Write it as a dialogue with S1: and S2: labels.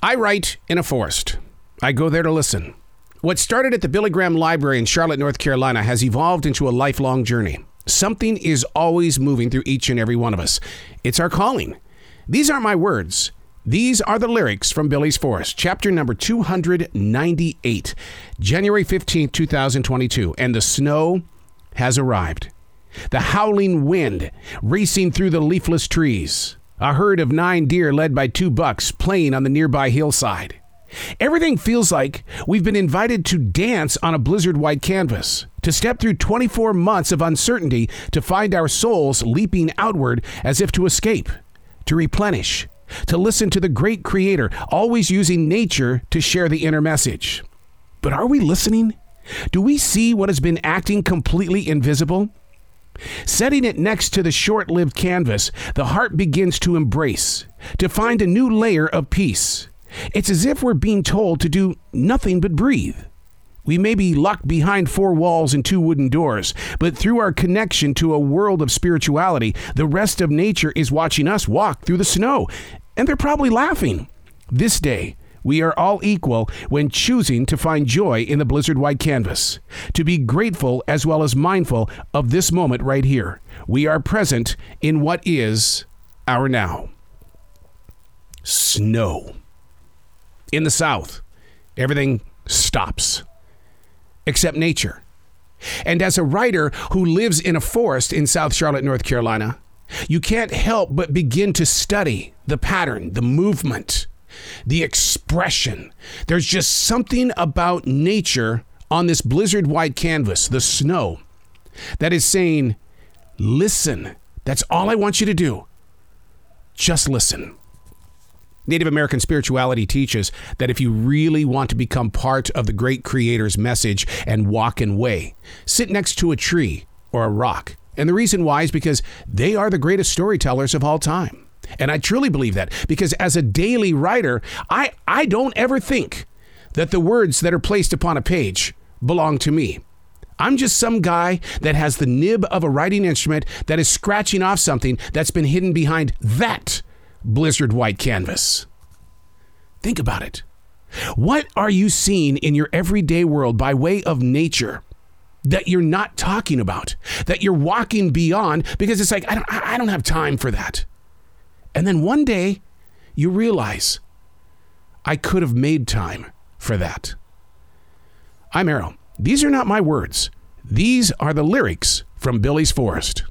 S1: I write in a forest. I go there to listen. What started at the Billy Graham Library in Charlotte, North Carolina has evolved into a lifelong journey. Something is always moving through each and every one of us. It's our calling. These aren't my words. These are the lyrics from Billy's Forest, chapter number 298, January 15, 2022. And the snow has arrived. The howling wind racing through the leafless trees. A herd of nine deer led by two bucks playing on the nearby hillside. Everything feels like we've been invited to dance on a blizzard white canvas, to step through 24 months of uncertainty to find our souls leaping outward as if to escape, to replenish, to listen to the great creator, always using nature to share the inner message. But are we listening? Do we see what has been acting completely invisible? Setting it next to the short lived canvas, the heart begins to embrace, to find a new layer of peace. It's as if we're being told to do nothing but breathe. We may be locked behind four walls and two wooden doors, but through our connection to a world of spirituality, the rest of nature is watching us walk through the snow, and they're probably laughing. This day, we are all equal when choosing to find joy in the blizzard white canvas, to be grateful as well as mindful of this moment right here. We are present in what is our now. Snow. In the South, everything stops except nature. And as a writer who lives in a forest in South Charlotte, North Carolina, you can't help but begin to study the pattern, the movement, the expression. There's just something about nature on this blizzard white canvas, the snow, that is saying, listen. That's all I want you to do. Just listen. Native American spirituality teaches that if you really want to become part of the great creator's message and walk in way, sit next to a tree or a rock. And the reason why is because they are the greatest storytellers of all time. And I truly believe that because as a daily writer, I, I don't ever think that the words that are placed upon a page belong to me. I'm just some guy that has the nib of a writing instrument that is scratching off something that's been hidden behind that blizzard white canvas. Think about it. What are you seeing in your everyday world by way of nature that you're not talking about, that you're walking beyond because it's like, I don't, I don't have time for that. And then one day you realize I could have made time for that. I'm Arroe. These are not my words. These are the lyrics from Billy's Forest.